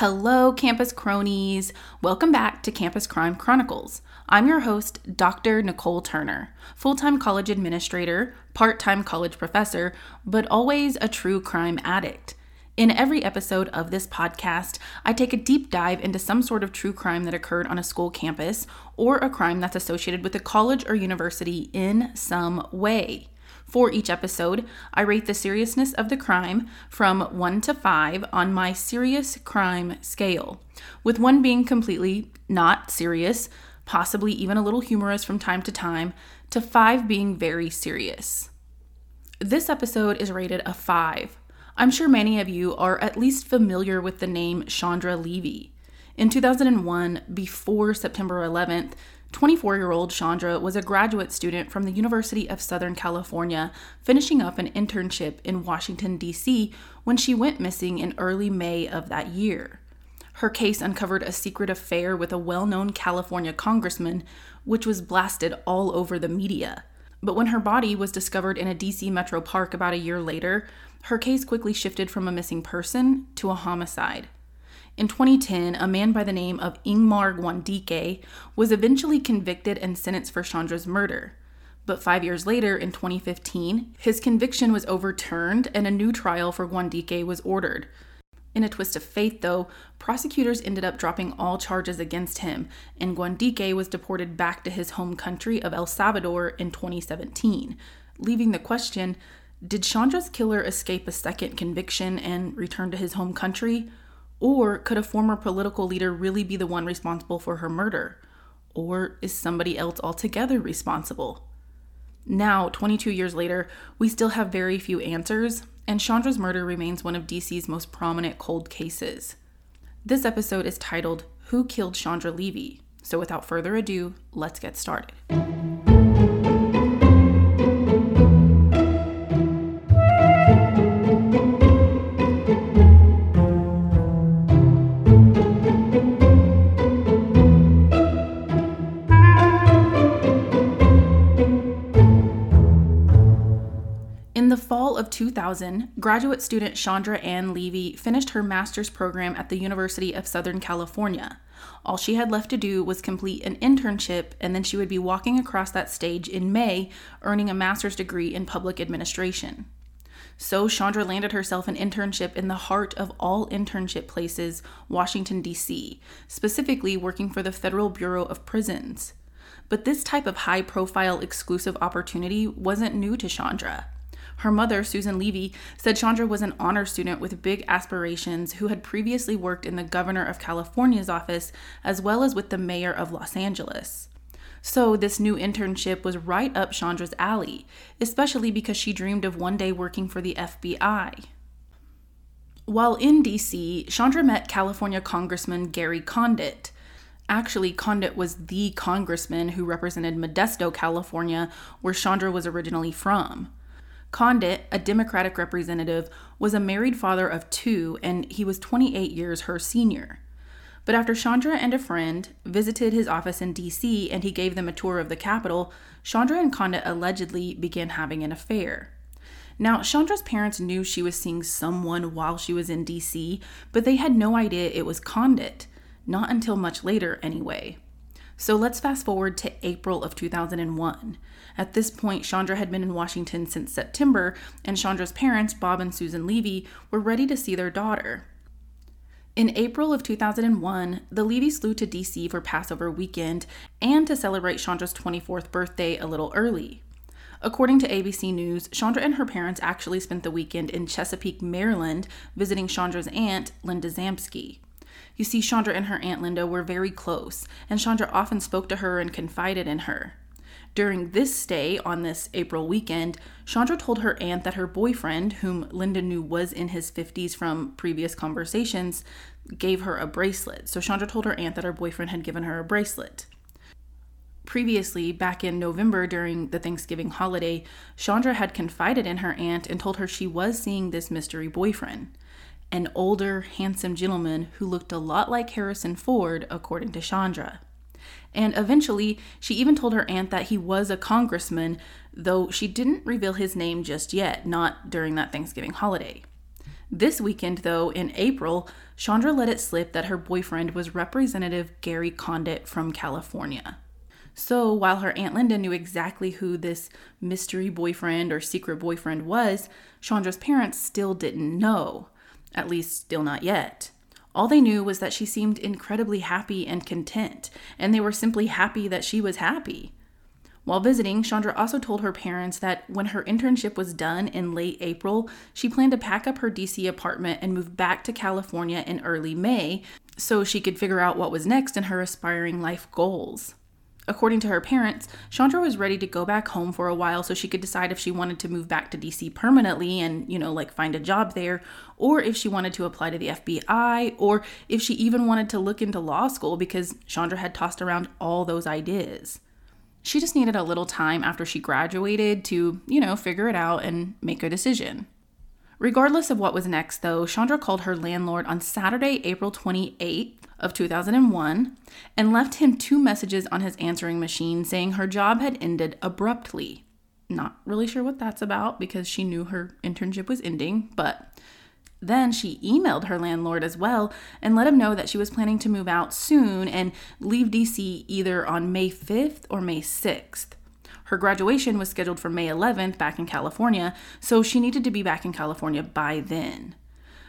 Hello, campus cronies. Welcome back to Campus Crime Chronicles. I'm your host, Dr. Nicole Turner, full time college administrator, part time college professor, but always a true crime addict. In every episode of this podcast, I take a deep dive into some sort of true crime that occurred on a school campus or a crime that's associated with a college or university in some way. For each episode, I rate the seriousness of the crime from 1 to 5 on my serious crime scale, with 1 being completely not serious, possibly even a little humorous from time to time, to 5 being very serious. This episode is rated a 5. I'm sure many of you are at least familiar with the name Chandra Levy. In 2001, before September 11th, 24 year old Chandra was a graduate student from the University of Southern California, finishing up an internship in Washington, D.C., when she went missing in early May of that year. Her case uncovered a secret affair with a well known California congressman, which was blasted all over the media. But when her body was discovered in a DC metro park about a year later, her case quickly shifted from a missing person to a homicide. In 2010, a man by the name of Ingmar Guandique was eventually convicted and sentenced for Chandra's murder. But five years later, in 2015, his conviction was overturned and a new trial for Guandique was ordered. In a twist of fate, though, prosecutors ended up dropping all charges against him, and Guandique was deported back to his home country of El Salvador in 2017, leaving the question did Chandra's killer escape a second conviction and return to his home country? Or could a former political leader really be the one responsible for her murder? Or is somebody else altogether responsible? Now, 22 years later, we still have very few answers, and Chandra's murder remains one of DC's most prominent cold cases. This episode is titled Who Killed Chandra Levy? So, without further ado, let's get started. Of 2000, graduate student Chandra Ann Levy finished her master's program at the University of Southern California. All she had left to do was complete an internship, and then she would be walking across that stage in May, earning a master's degree in public administration. So Chandra landed herself an internship in the heart of all internship places, Washington, D.C., specifically working for the Federal Bureau of Prisons. But this type of high profile exclusive opportunity wasn't new to Chandra. Her mother, Susan Levy, said Chandra was an honor student with big aspirations who had previously worked in the governor of California's office as well as with the mayor of Los Angeles. So, this new internship was right up Chandra's alley, especially because she dreamed of one day working for the FBI. While in DC, Chandra met California Congressman Gary Condit. Actually, Condit was the congressman who represented Modesto, California, where Chandra was originally from. Condit, a Democratic representative, was a married father of two, and he was 28 years her senior. But after Chandra and a friend visited his office in DC and he gave them a tour of the Capitol, Chandra and Condit allegedly began having an affair. Now, Chandra's parents knew she was seeing someone while she was in DC, but they had no idea it was Condit. Not until much later, anyway. So let's fast forward to April of 2001. At this point, Chandra had been in Washington since September, and Chandra's parents, Bob and Susan Levy, were ready to see their daughter. In April of 2001, the Levys flew to DC for Passover weekend and to celebrate Chandra's 24th birthday a little early. According to ABC News, Chandra and her parents actually spent the weekend in Chesapeake, Maryland, visiting Chandra's aunt, Linda Zamsky. You see, Chandra and her Aunt Linda were very close, and Chandra often spoke to her and confided in her. During this stay on this April weekend, Chandra told her aunt that her boyfriend, whom Linda knew was in his 50s from previous conversations, gave her a bracelet. So Chandra told her aunt that her boyfriend had given her a bracelet. Previously, back in November during the Thanksgiving holiday, Chandra had confided in her aunt and told her she was seeing this mystery boyfriend an older, handsome gentleman who looked a lot like Harrison Ford, according to Chandra. And eventually, she even told her aunt that he was a congressman, though she didn't reveal his name just yet, not during that Thanksgiving holiday. This weekend, though, in April, Chandra let it slip that her boyfriend was Representative Gary Condit from California. So while her Aunt Linda knew exactly who this mystery boyfriend or secret boyfriend was, Chandra's parents still didn't know. At least, still not yet. All they knew was that she seemed incredibly happy and content, and they were simply happy that she was happy. While visiting, Chandra also told her parents that when her internship was done in late April, she planned to pack up her DC apartment and move back to California in early May so she could figure out what was next in her aspiring life goals. According to her parents, Chandra was ready to go back home for a while so she could decide if she wanted to move back to DC permanently and, you know, like find a job there, or if she wanted to apply to the FBI, or if she even wanted to look into law school because Chandra had tossed around all those ideas. She just needed a little time after she graduated to, you know, figure it out and make a decision. Regardless of what was next, though, Chandra called her landlord on Saturday, April 28th of 2001 and left him two messages on his answering machine saying her job had ended abruptly. Not really sure what that's about because she knew her internship was ending, but then she emailed her landlord as well and let him know that she was planning to move out soon and leave DC either on May 5th or May 6th. Her graduation was scheduled for May 11th back in California, so she needed to be back in California by then.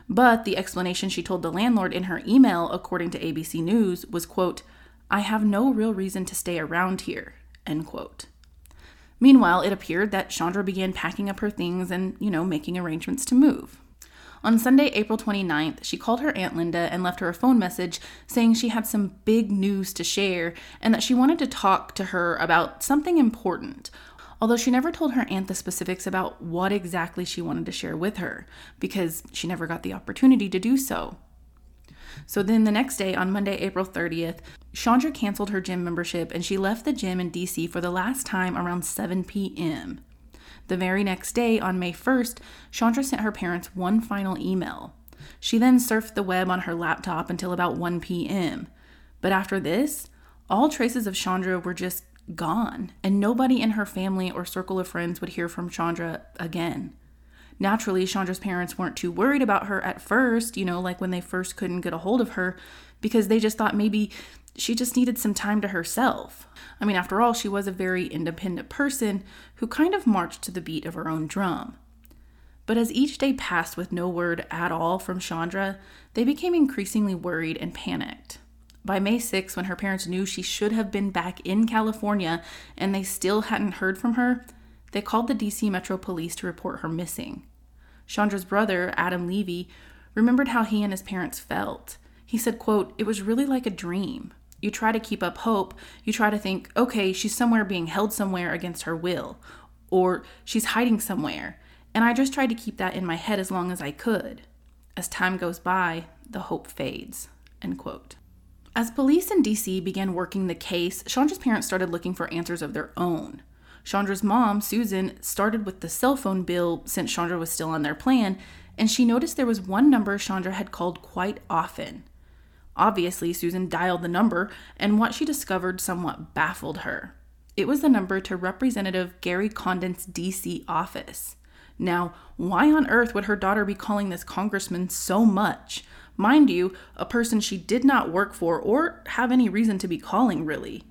But the explanation she told the landlord in her email, according to ABC News, was quote, I have no real reason to stay around here, end quote. Meanwhile, it appeared that Chandra began packing up her things and, you know, making arrangements to move. On Sunday, April 29th, she called her Aunt Linda and left her a phone message saying she had some big news to share and that she wanted to talk to her about something important, although she never told her aunt the specifics about what exactly she wanted to share with her, because she never got the opportunity to do so. So then the next day, on Monday, April 30th, Chandra canceled her gym membership and she left the gym in DC for the last time around 7 p.m. The very next day, on May 1st, Chandra sent her parents one final email. She then surfed the web on her laptop until about 1 p.m. But after this, all traces of Chandra were just gone, and nobody in her family or circle of friends would hear from Chandra again. Naturally, Chandra's parents weren't too worried about her at first, you know, like when they first couldn't get a hold of her, because they just thought maybe she just needed some time to herself. I mean, after all, she was a very independent person who kind of marched to the beat of her own drum. But as each day passed with no word at all from Chandra, they became increasingly worried and panicked. By May 6, when her parents knew she should have been back in California and they still hadn't heard from her, they called the DC Metro Police to report her missing. Chandra's brother, Adam Levy, remembered how he and his parents felt. He said, quote, "It was really like a dream. You try to keep up hope. You try to think, okay, she's somewhere being held somewhere against her will, or she's hiding somewhere. And I just tried to keep that in my head as long as I could. As time goes by, the hope fades." End quote. As police in DC began working the case, Chandra's parents started looking for answers of their own. Chandra's mom, Susan, started with the cell phone bill since Chandra was still on their plan, and she noticed there was one number Chandra had called quite often. Obviously, Susan dialed the number, and what she discovered somewhat baffled her. It was the number to Representative Gary Condit's DC office. Now, why on earth would her daughter be calling this congressman so much? Mind you, a person she did not work for or have any reason to be calling, really.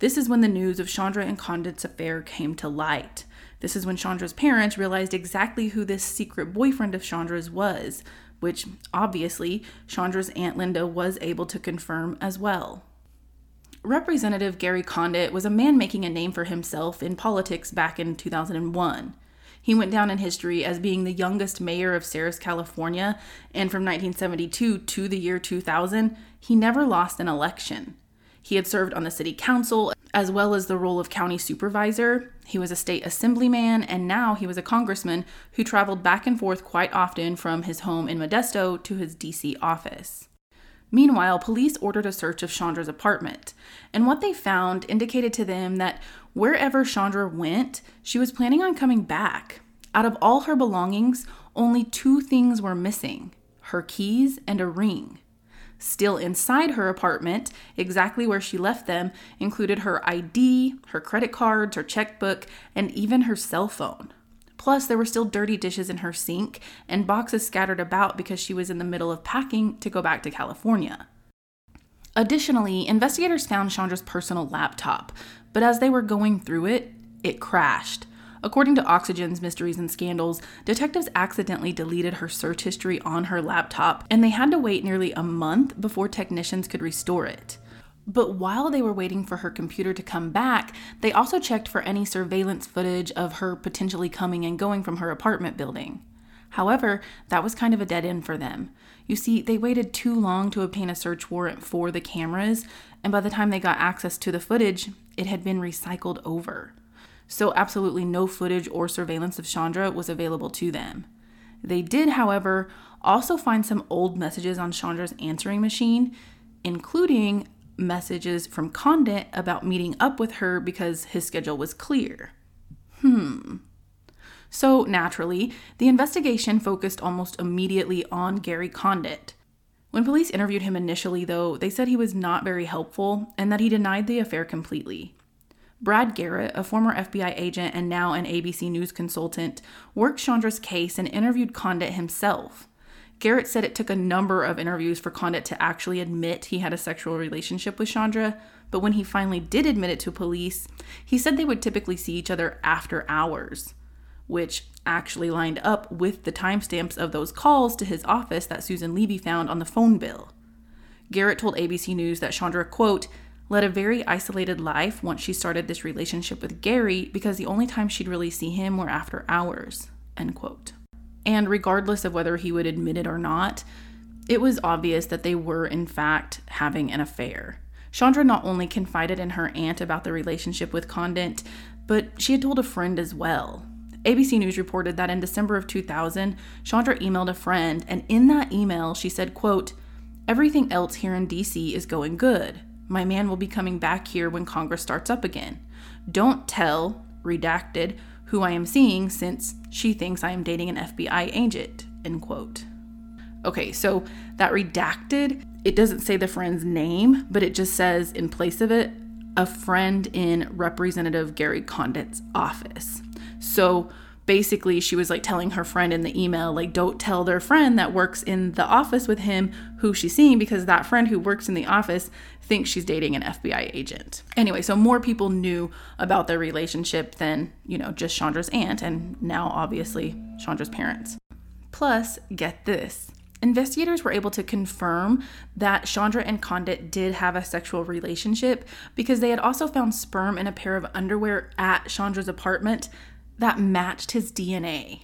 This is when the news of Chandra and Condit's affair came to light. This is when Chandra's parents realized exactly who this secret boyfriend of Chandra's was, which obviously Chandra's Aunt Linda was able to confirm as well. Representative Gary Condit was a man making a name for himself in politics back in 2001. He went down in history as being the youngest mayor of Ceres, California, and from 1972 to the year 2000, he never lost an election. He had served on the city council as well as the role of county supervisor. He was a state assemblyman, and now he was a congressman who traveled back and forth quite often from his home in Modesto to his DC office. Meanwhile, police ordered a search of Chandra's apartment, and what they found indicated to them that Wherever Chandra went, she was planning on coming back. Out of all her belongings, only two things were missing her keys and a ring. Still inside her apartment, exactly where she left them, included her ID, her credit cards, her checkbook, and even her cell phone. Plus, there were still dirty dishes in her sink and boxes scattered about because she was in the middle of packing to go back to California. Additionally, investigators found Chandra's personal laptop, but as they were going through it, it crashed. According to Oxygen's Mysteries and Scandals, detectives accidentally deleted her search history on her laptop, and they had to wait nearly a month before technicians could restore it. But while they were waiting for her computer to come back, they also checked for any surveillance footage of her potentially coming and going from her apartment building. However, that was kind of a dead end for them. You see, they waited too long to obtain a search warrant for the cameras, and by the time they got access to the footage, it had been recycled over. So, absolutely no footage or surveillance of Chandra was available to them. They did, however, also find some old messages on Chandra's answering machine, including messages from Condit about meeting up with her because his schedule was clear. Hmm. So, naturally, the investigation focused almost immediately on Gary Condit. When police interviewed him initially, though, they said he was not very helpful and that he denied the affair completely. Brad Garrett, a former FBI agent and now an ABC News consultant, worked Chandra's case and interviewed Condit himself. Garrett said it took a number of interviews for Condit to actually admit he had a sexual relationship with Chandra, but when he finally did admit it to police, he said they would typically see each other after hours which actually lined up with the timestamps of those calls to his office that Susan Levy found on the phone bill. Garrett told ABC News that Chandra, quote, led a very isolated life once she started this relationship with Gary because the only time she'd really see him were after hours, end quote. And regardless of whether he would admit it or not, it was obvious that they were, in fact, having an affair. Chandra not only confided in her aunt about the relationship with Condit, but she had told a friend as well. ABC News reported that in December of 2000, Chandra emailed a friend, and in that email, she said, quote, Everything else here in DC is going good. My man will be coming back here when Congress starts up again. Don't tell, redacted, who I am seeing since she thinks I am dating an FBI agent, end quote. Okay, so that redacted, it doesn't say the friend's name, but it just says in place of it, a friend in Representative Gary Condit's office. So basically, she was like telling her friend in the email, like, don't tell their friend that works in the office with him who she's seeing because that friend who works in the office thinks she's dating an FBI agent. Anyway, so more people knew about their relationship than, you know, just Chandra's aunt and now obviously Chandra's parents. Plus, get this. Investigators were able to confirm that Chandra and Condit did have a sexual relationship because they had also found sperm in a pair of underwear at Chandra's apartment that matched his DNA.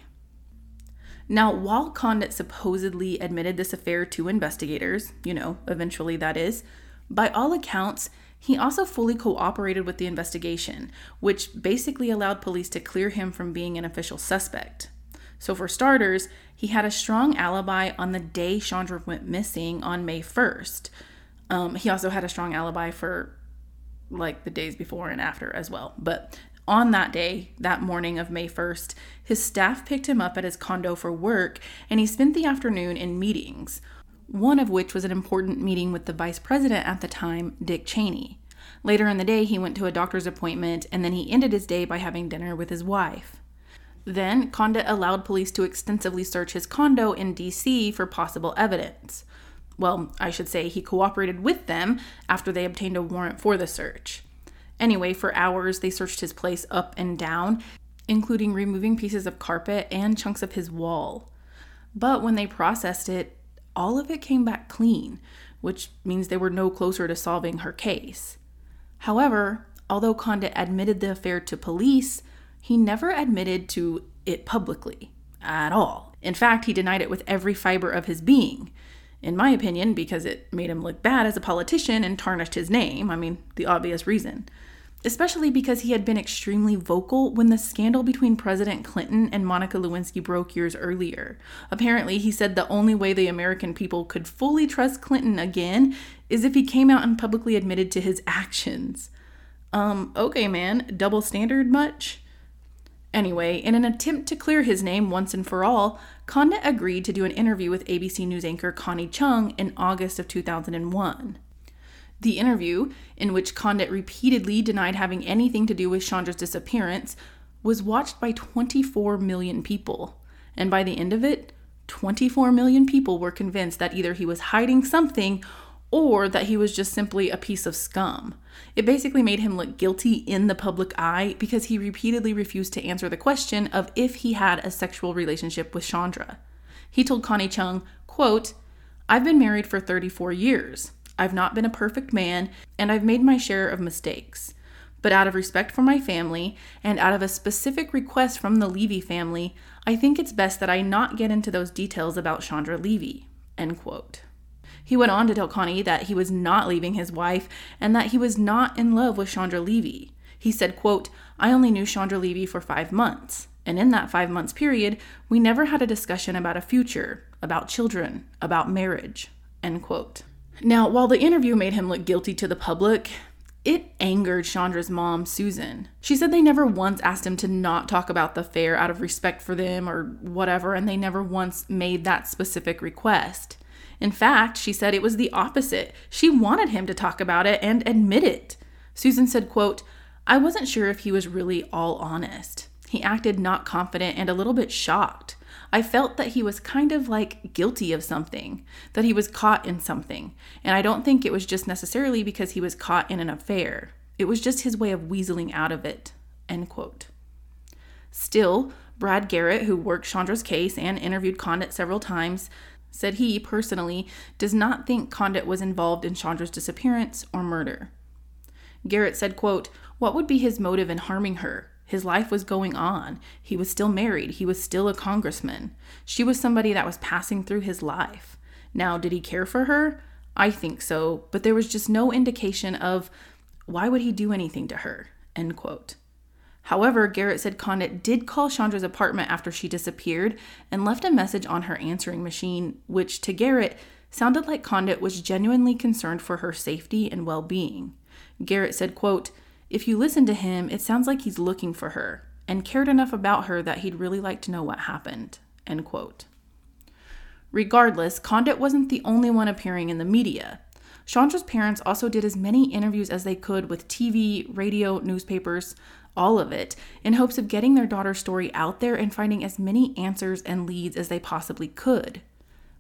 Now, while Condit supposedly admitted this affair to investigators, you know, eventually that is, by all accounts, he also fully cooperated with the investigation, which basically allowed police to clear him from being an official suspect. So, for starters, he had a strong alibi on the day Chandra went missing on May 1st. Um, he also had a strong alibi for like the days before and after as well. But on that day, that morning of May 1st, his staff picked him up at his condo for work and he spent the afternoon in meetings, one of which was an important meeting with the vice president at the time, Dick Cheney. Later in the day, he went to a doctor's appointment and then he ended his day by having dinner with his wife. Then, Condit allowed police to extensively search his condo in DC for possible evidence. Well, I should say he cooperated with them after they obtained a warrant for the search. Anyway, for hours, they searched his place up and down, including removing pieces of carpet and chunks of his wall. But when they processed it, all of it came back clean, which means they were no closer to solving her case. However, although Condit admitted the affair to police, he never admitted to it publicly at all. In fact, he denied it with every fiber of his being. In my opinion, because it made him look bad as a politician and tarnished his name. I mean, the obvious reason especially because he had been extremely vocal when the scandal between President Clinton and Monica Lewinsky broke years earlier. Apparently, he said the only way the American people could fully trust Clinton again is if he came out and publicly admitted to his actions. Um, okay, man, double standard much? Anyway, in an attempt to clear his name once and for all, Condit agreed to do an interview with ABC News anchor Connie Chung in August of 2001. The interview, in which Condit repeatedly denied having anything to do with Chandra's disappearance, was watched by 24 million people. And by the end of it, 24 million people were convinced that either he was hiding something or that he was just simply a piece of scum. It basically made him look guilty in the public eye because he repeatedly refused to answer the question of if he had a sexual relationship with Chandra. He told Connie Chung, quote, I've been married for 34 years. I've not been a perfect man, and I've made my share of mistakes. But out of respect for my family, and out of a specific request from the Levy family, I think it's best that I not get into those details about Chandra Levy. End quote. He went on to tell Connie that he was not leaving his wife and that he was not in love with Chandra Levy. He said, quote, I only knew Chandra Levy for five months. And in that five months period, we never had a discussion about a future, about children, about marriage. End quote. Now, while the interview made him look guilty to the public, it angered Chandra's mom, Susan. She said they never once asked him to not talk about the affair out of respect for them or whatever, and they never once made that specific request. In fact, she said it was the opposite. She wanted him to talk about it and admit it. Susan said, quote, I wasn't sure if he was really all honest. He acted not confident and a little bit shocked. I felt that he was kind of like guilty of something, that he was caught in something. And I don't think it was just necessarily because he was caught in an affair. It was just his way of weaseling out of it. End quote. Still, Brad Garrett, who worked Chandra's case and interviewed Condit several times, said he personally does not think Condit was involved in Chandra's disappearance or murder. Garrett said, quote, What would be his motive in harming her? His life was going on. He was still married. He was still a congressman. She was somebody that was passing through his life. Now, did he care for her? I think so, but there was just no indication of why would he do anything to her? End quote. However, Garrett said Condit did call Chandra's apartment after she disappeared and left a message on her answering machine, which to Garrett sounded like Condit was genuinely concerned for her safety and well-being. Garrett said, quote, if you listen to him, it sounds like he's looking for her and cared enough about her that he'd really like to know what happened. End quote. Regardless, Condit wasn't the only one appearing in the media. Chandra's parents also did as many interviews as they could with TV, radio, newspapers, all of it, in hopes of getting their daughter's story out there and finding as many answers and leads as they possibly could.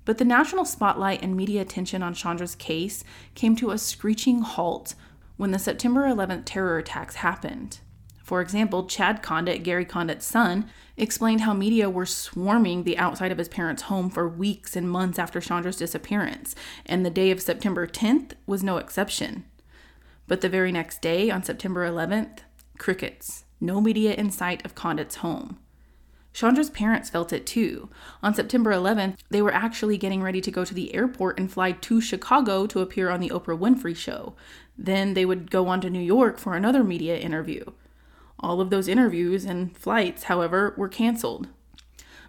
But the national spotlight and media attention on Chandra's case came to a screeching halt when the September 11th terror attacks happened. For example, Chad Condit, Gary Condit's son, explained how media were swarming the outside of his parents' home for weeks and months after Chandra's disappearance, and the day of September 10th was no exception. But the very next day, on September 11th, crickets, no media in sight of Condit's home. Chandra's parents felt it too. On September 11th, they were actually getting ready to go to the airport and fly to Chicago to appear on the Oprah Winfrey Show. Then they would go on to New York for another media interview. All of those interviews and flights, however, were canceled.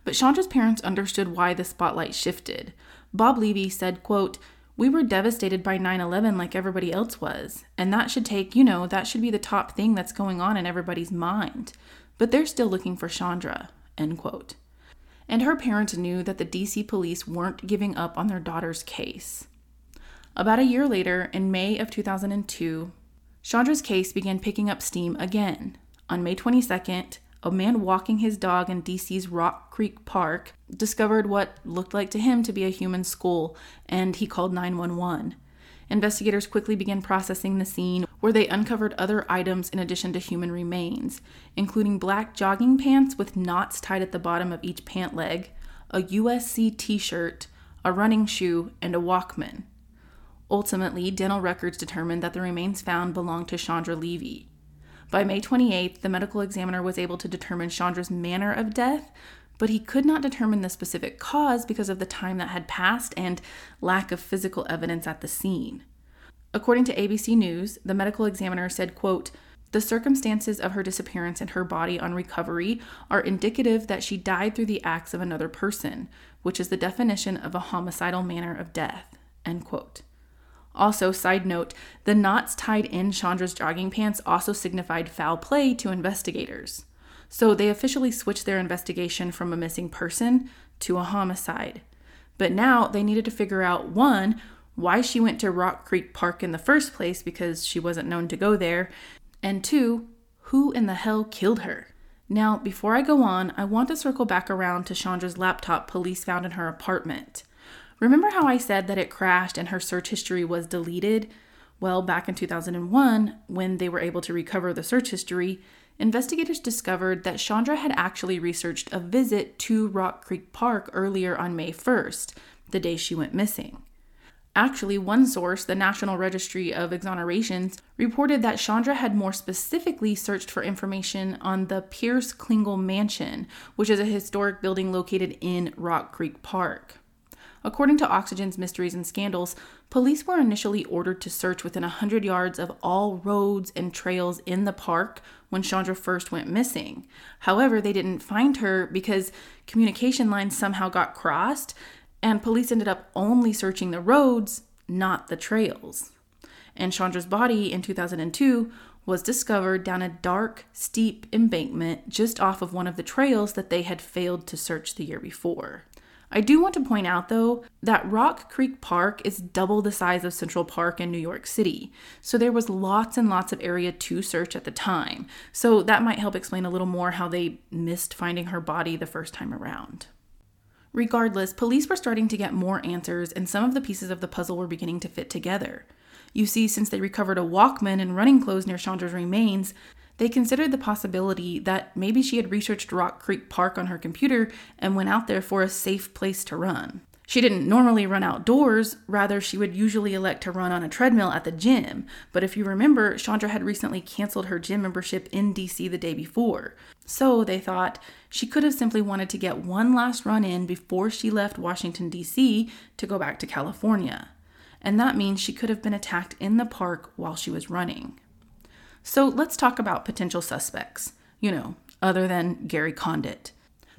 But Chandra's parents understood why the spotlight shifted. Bob Levy said, quote, we were devastated by 9 11 like everybody else was. And that should take, you know, that should be the top thing that's going on in everybody's mind. But they're still looking for Chandra. End quote. And her parents knew that the DC police weren't giving up on their daughter's case. About a year later, in May of 2002, Chandra's case began picking up steam again. On May 22nd, a man walking his dog in DC's Rock Creek Park discovered what looked like to him to be a human skull, and he called 911. Investigators quickly began processing the scene, where they uncovered other items in addition to human remains, including black jogging pants with knots tied at the bottom of each pant leg, a USC t shirt, a running shoe, and a Walkman. Ultimately, dental records determined that the remains found belonged to Chandra Levy. By May 28th, the medical examiner was able to determine Chandra's manner of death, but he could not determine the specific cause because of the time that had passed and lack of physical evidence at the scene. According to ABC News, the medical examiner said, quote, the circumstances of her disappearance and her body on recovery are indicative that she died through the acts of another person, which is the definition of a homicidal manner of death. End quote. Also, side note, the knots tied in Chandra's jogging pants also signified foul play to investigators. So they officially switched their investigation from a missing person to a homicide. But now they needed to figure out one, why she went to Rock Creek Park in the first place because she wasn't known to go there, and two, who in the hell killed her? Now, before I go on, I want to circle back around to Chandra's laptop police found in her apartment. Remember how I said that it crashed and her search history was deleted? Well, back in 2001, when they were able to recover the search history, investigators discovered that Chandra had actually researched a visit to Rock Creek Park earlier on May 1st, the day she went missing. Actually, one source, the National Registry of Exonerations, reported that Chandra had more specifically searched for information on the Pierce Klingle Mansion, which is a historic building located in Rock Creek Park. According to Oxygen's Mysteries and Scandals, police were initially ordered to search within 100 yards of all roads and trails in the park when Chandra first went missing. However, they didn't find her because communication lines somehow got crossed, and police ended up only searching the roads, not the trails. And Chandra's body in 2002 was discovered down a dark, steep embankment just off of one of the trails that they had failed to search the year before. I do want to point out, though, that Rock Creek Park is double the size of Central Park in New York City, so there was lots and lots of area to search at the time. So that might help explain a little more how they missed finding her body the first time around. Regardless, police were starting to get more answers, and some of the pieces of the puzzle were beginning to fit together. You see, since they recovered a Walkman and running clothes near Chandra's remains, they considered the possibility that maybe she had researched Rock Creek Park on her computer and went out there for a safe place to run. She didn't normally run outdoors, rather, she would usually elect to run on a treadmill at the gym. But if you remember, Chandra had recently canceled her gym membership in DC the day before. So they thought she could have simply wanted to get one last run in before she left Washington, D.C. to go back to California. And that means she could have been attacked in the park while she was running. So let's talk about potential suspects, you know, other than Gary Condit.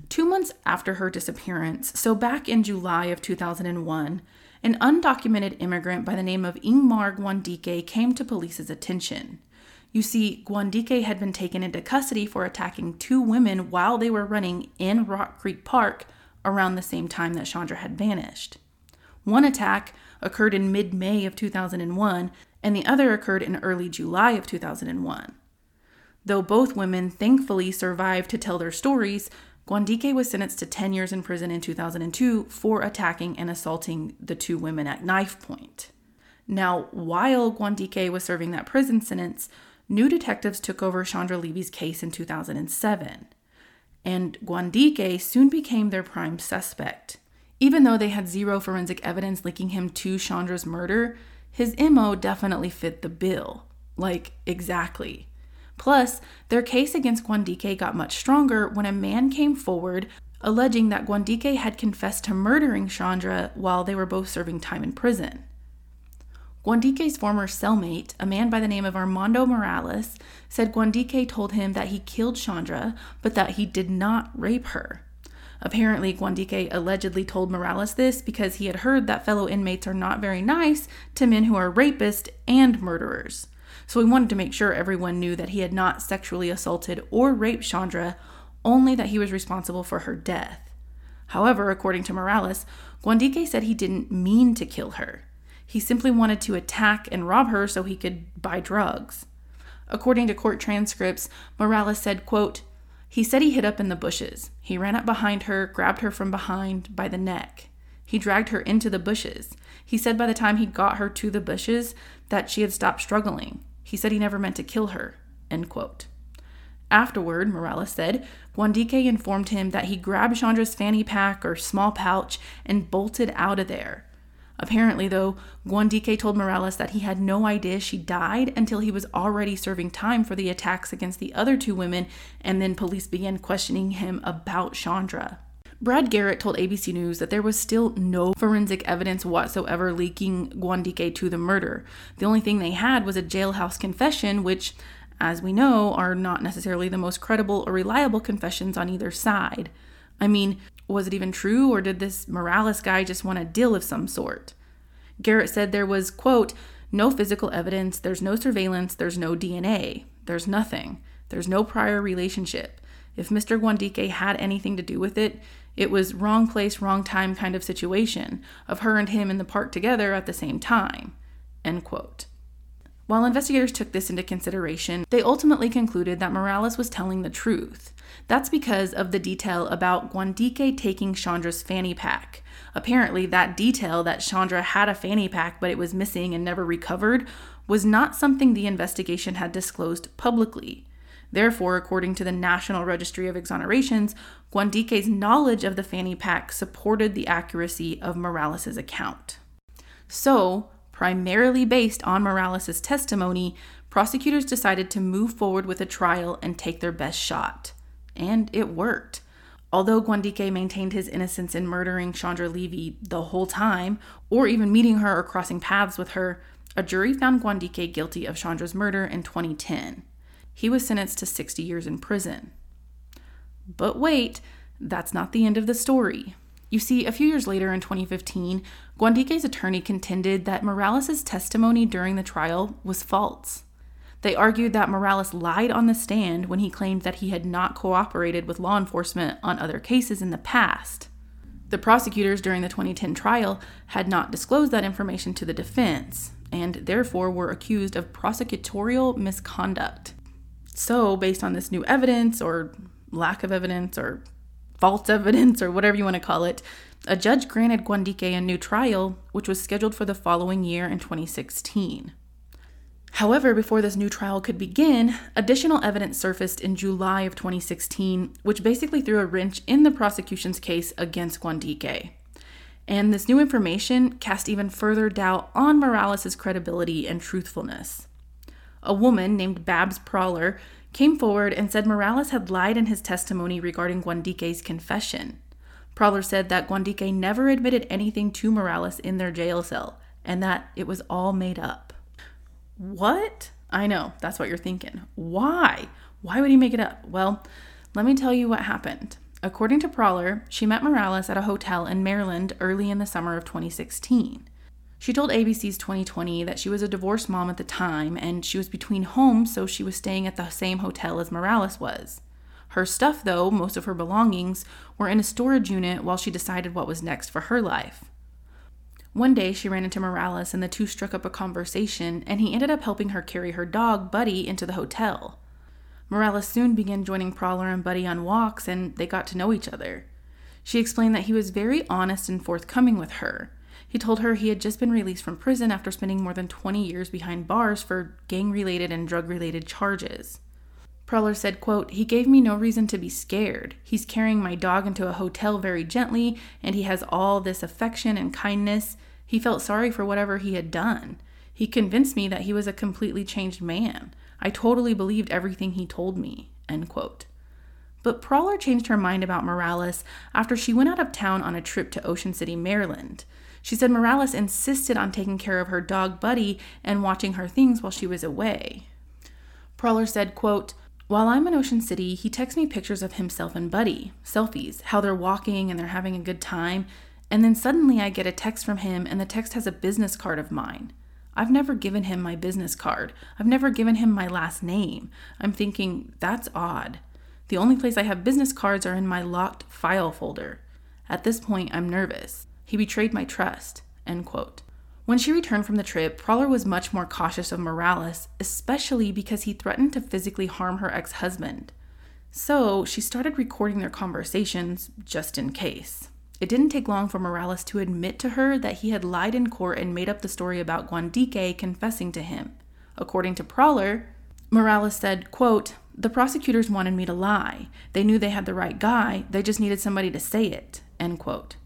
Two months after her disappearance, so back in July of 2001, an undocumented immigrant by the name of Ingmar Guandique came to police's attention. You see, Guandique had been taken into custody for attacking two women while they were running in Rock Creek Park around the same time that Chandra had vanished. One attack occurred in mid May of 2001, and the other occurred in early July of 2001. Though both women thankfully survived to tell their stories, Guandique was sentenced to 10 years in prison in 2002 for attacking and assaulting the two women at knife point. Now, while Guandique was serving that prison sentence, new detectives took over Chandra Levy's case in 2007. And Guandique soon became their prime suspect. Even though they had zero forensic evidence linking him to Chandra's murder, his MO definitely fit the bill. Like, exactly. Plus, their case against Guandique got much stronger when a man came forward alleging that Guandique had confessed to murdering Chandra while they were both serving time in prison. Guandique's former cellmate, a man by the name of Armando Morales, said Guandique told him that he killed Chandra, but that he did not rape her. Apparently, Guandique allegedly told Morales this because he had heard that fellow inmates are not very nice to men who are rapists and murderers. So he wanted to make sure everyone knew that he had not sexually assaulted or raped Chandra, only that he was responsible for her death. However, according to Morales, Guandique said he didn't mean to kill her. He simply wanted to attack and rob her so he could buy drugs. According to court transcripts, Morales said, quote, he said he hid up in the bushes. He ran up behind her, grabbed her from behind by the neck. He dragged her into the bushes. He said by the time he got her to the bushes that she had stopped struggling. He said he never meant to kill her. End quote. Afterward, Morales said, Guandique informed him that he grabbed Chandra's fanny pack or small pouch and bolted out of there. Apparently, though, Guandique told Morales that he had no idea she died until he was already serving time for the attacks against the other two women, and then police began questioning him about Chandra. Brad Garrett told ABC News that there was still no forensic evidence whatsoever linking Guandique to the murder. The only thing they had was a jailhouse confession, which, as we know, are not necessarily the most credible or reliable confessions on either side. I mean, was it even true, or did this Morales guy just want a deal of some sort? Garrett said there was, quote, no physical evidence, there's no surveillance, there's no DNA, there's nothing, there's no prior relationship. If Mr. Guandique had anything to do with it, it was wrong place, wrong time kind of situation of her and him in the park together at the same time. End quote. While investigators took this into consideration, they ultimately concluded that Morales was telling the truth. That's because of the detail about Guandique taking Chandra's fanny pack. Apparently, that detail that Chandra had a fanny pack but it was missing and never recovered was not something the investigation had disclosed publicly. Therefore, according to the National Registry of Exonerations, Guandique's knowledge of the fanny pack supported the accuracy of Morales' account. So, primarily based on Morales' testimony, prosecutors decided to move forward with a trial and take their best shot. And it worked. Although Guandique maintained his innocence in murdering Chandra Levy the whole time, or even meeting her or crossing paths with her, a jury found Guandique guilty of Chandra's murder in 2010. He was sentenced to 60 years in prison. But wait, that's not the end of the story. You see, a few years later in 2015, Guandique's attorney contended that Morales' testimony during the trial was false. They argued that Morales lied on the stand when he claimed that he had not cooperated with law enforcement on other cases in the past. The prosecutors during the 2010 trial had not disclosed that information to the defense, and therefore were accused of prosecutorial misconduct. So, based on this new evidence, or lack of evidence, or false evidence, or whatever you want to call it, a judge granted Guandique a new trial, which was scheduled for the following year in 2016. However, before this new trial could begin, additional evidence surfaced in July of 2016, which basically threw a wrench in the prosecution's case against Guandique. And this new information cast even further doubt on Morales' credibility and truthfulness a woman named Babs Prowler came forward and said Morales had lied in his testimony regarding Guandique's confession. Prowler said that Guandique never admitted anything to Morales in their jail cell and that it was all made up. What? I know, that's what you're thinking. Why? Why would he make it up? Well, let me tell you what happened. According to Prowler, she met Morales at a hotel in Maryland early in the summer of 2016. She told ABC's 2020 that she was a divorced mom at the time and she was between homes, so she was staying at the same hotel as Morales was. Her stuff, though, most of her belongings, were in a storage unit while she decided what was next for her life. One day, she ran into Morales and the two struck up a conversation, and he ended up helping her carry her dog, Buddy, into the hotel. Morales soon began joining Prowler and Buddy on walks, and they got to know each other. She explained that he was very honest and forthcoming with her. He told her he had just been released from prison after spending more than 20 years behind bars for gang related and drug related charges. Prowler said, quote, He gave me no reason to be scared. He's carrying my dog into a hotel very gently, and he has all this affection and kindness. He felt sorry for whatever he had done. He convinced me that he was a completely changed man. I totally believed everything he told me. End quote. But Prowler changed her mind about Morales after she went out of town on a trip to Ocean City, Maryland. She said Morales insisted on taking care of her dog Buddy and watching her things while she was away. Prowler said, quote, while I'm in Ocean City, he texts me pictures of himself and Buddy, selfies, how they're walking and they're having a good time, and then suddenly I get a text from him and the text has a business card of mine. I've never given him my business card. I've never given him my last name. I'm thinking, that's odd. The only place I have business cards are in my locked file folder. At this point, I'm nervous. He betrayed my trust. End quote. When she returned from the trip, Prowler was much more cautious of Morales, especially because he threatened to physically harm her ex husband. So she started recording their conversations just in case. It didn't take long for Morales to admit to her that he had lied in court and made up the story about Guandique confessing to him. According to Prowler, Morales said, quote, The prosecutors wanted me to lie. They knew they had the right guy, they just needed somebody to say it. End quote.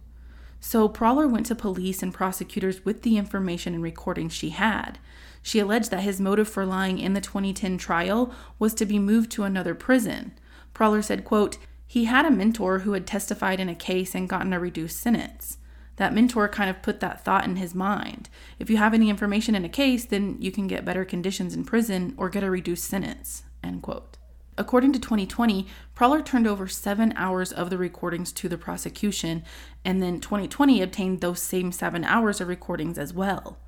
So Prowler went to police and prosecutors with the information and recordings she had. She alleged that his motive for lying in the 2010 trial was to be moved to another prison. Prowler said, quote, he had a mentor who had testified in a case and gotten a reduced sentence. That mentor kind of put that thought in his mind. If you have any information in a case, then you can get better conditions in prison or get a reduced sentence. End quote. According to 2020, Prowler turned over seven hours of the recordings to the prosecution, and then 2020 obtained those same seven hours of recordings as well.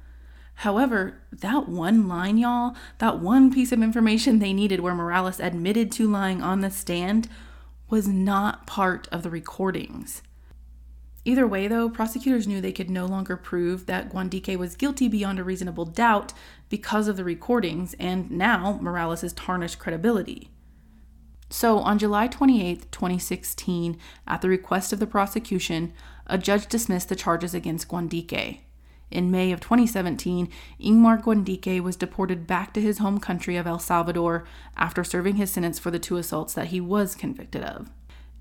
However, that one line, y'all, that one piece of information they needed where Morales admitted to lying on the stand was not part of the recordings. Either way, though, prosecutors knew they could no longer prove that Guandique was guilty beyond a reasonable doubt because of the recordings, and now Morales' tarnished credibility. So, on July 28, 2016, at the request of the prosecution, a judge dismissed the charges against Guandique. In May of 2017, Ingmar Guandique was deported back to his home country of El Salvador after serving his sentence for the two assaults that he was convicted of.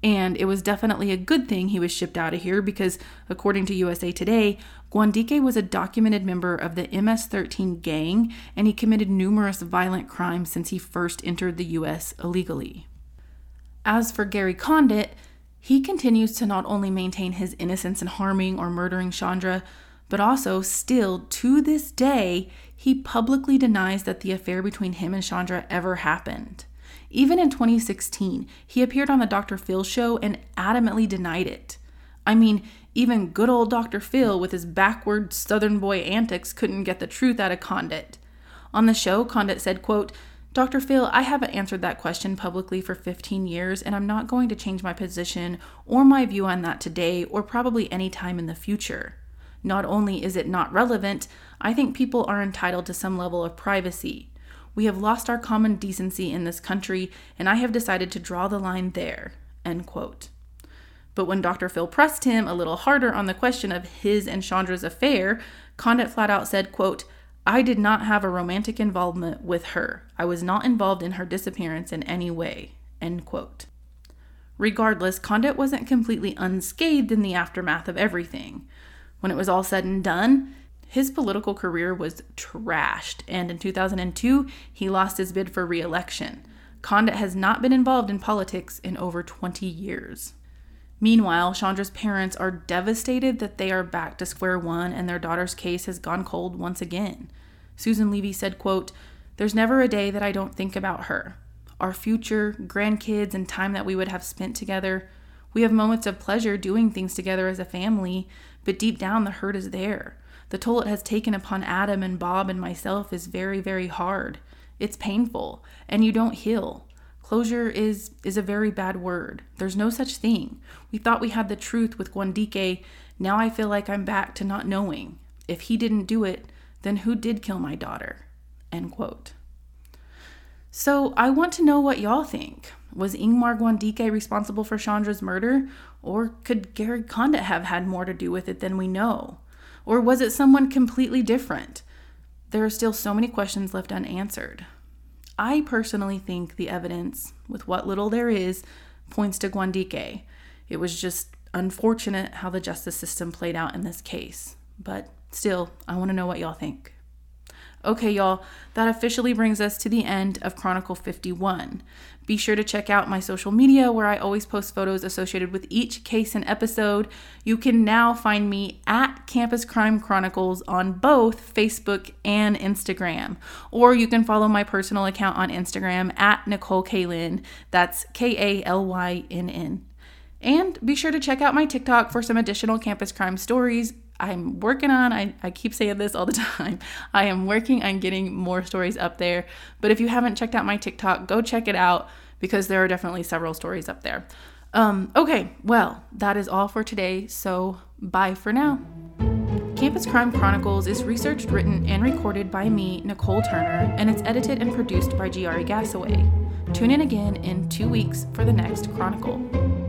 And it was definitely a good thing he was shipped out of here because, according to USA Today, Guandique was a documented member of the MS 13 gang and he committed numerous violent crimes since he first entered the US illegally. As for Gary Condit, he continues to not only maintain his innocence in harming or murdering Chandra, but also, still to this day, he publicly denies that the affair between him and Chandra ever happened. Even in 2016, he appeared on the Dr. Phil show and adamantly denied it. I mean, even good old Dr. Phil, with his backward Southern boy antics, couldn't get the truth out of Condit. On the show, Condit said, quote, Dr. Phil, I haven't answered that question publicly for 15 years, and I'm not going to change my position or my view on that today or probably any time in the future. Not only is it not relevant, I think people are entitled to some level of privacy. We have lost our common decency in this country, and I have decided to draw the line there. End quote. But when Dr. Phil pressed him a little harder on the question of his and Chandra's affair, Condit flat out said, quote, I did not have a romantic involvement with her. I was not involved in her disappearance in any way. End quote. Regardless, Condit wasn't completely unscathed in the aftermath of everything. When it was all said and done, his political career was trashed, and in 2002, he lost his bid for re election. Condit has not been involved in politics in over 20 years. Meanwhile, Chandra's parents are devastated that they are back to square one and their daughter's case has gone cold once again. Susan Levy said, quote, There's never a day that I don't think about her. Our future, grandkids, and time that we would have spent together. We have moments of pleasure doing things together as a family, but deep down the hurt is there. The toll it has taken upon Adam and Bob and myself is very, very hard. It's painful, and you don't heal. Closure is is a very bad word. There's no such thing. We thought we had the truth with Guandique. Now I feel like I'm back to not knowing. If he didn't do it, then who did kill my daughter? End quote. So I want to know what y'all think. Was Ingmar Guandique responsible for Chandra's murder? Or could Gary Condit have had more to do with it than we know? Or was it someone completely different? There are still so many questions left unanswered. I personally think the evidence, with what little there is, points to Guandique. It was just unfortunate how the justice system played out in this case. But still, I want to know what y'all think. Okay, y'all, that officially brings us to the end of Chronicle 51. Be sure to check out my social media where I always post photos associated with each case and episode. You can now find me at Campus Crime Chronicles on both Facebook and Instagram. Or you can follow my personal account on Instagram at Nicole Kalynn. That's K A L Y N N. And be sure to check out my TikTok for some additional campus crime stories I'm working on, I, I keep saying this all the time. I am working on getting more stories up there. But if you haven't checked out my TikTok, go check it out because there are definitely several stories up there. Um, okay, well, that is all for today. So bye for now. Campus Crime Chronicles is researched, written, and recorded by me, Nicole Turner, and it's edited and produced by Giari Gasaway. Tune in again in two weeks for the next Chronicle.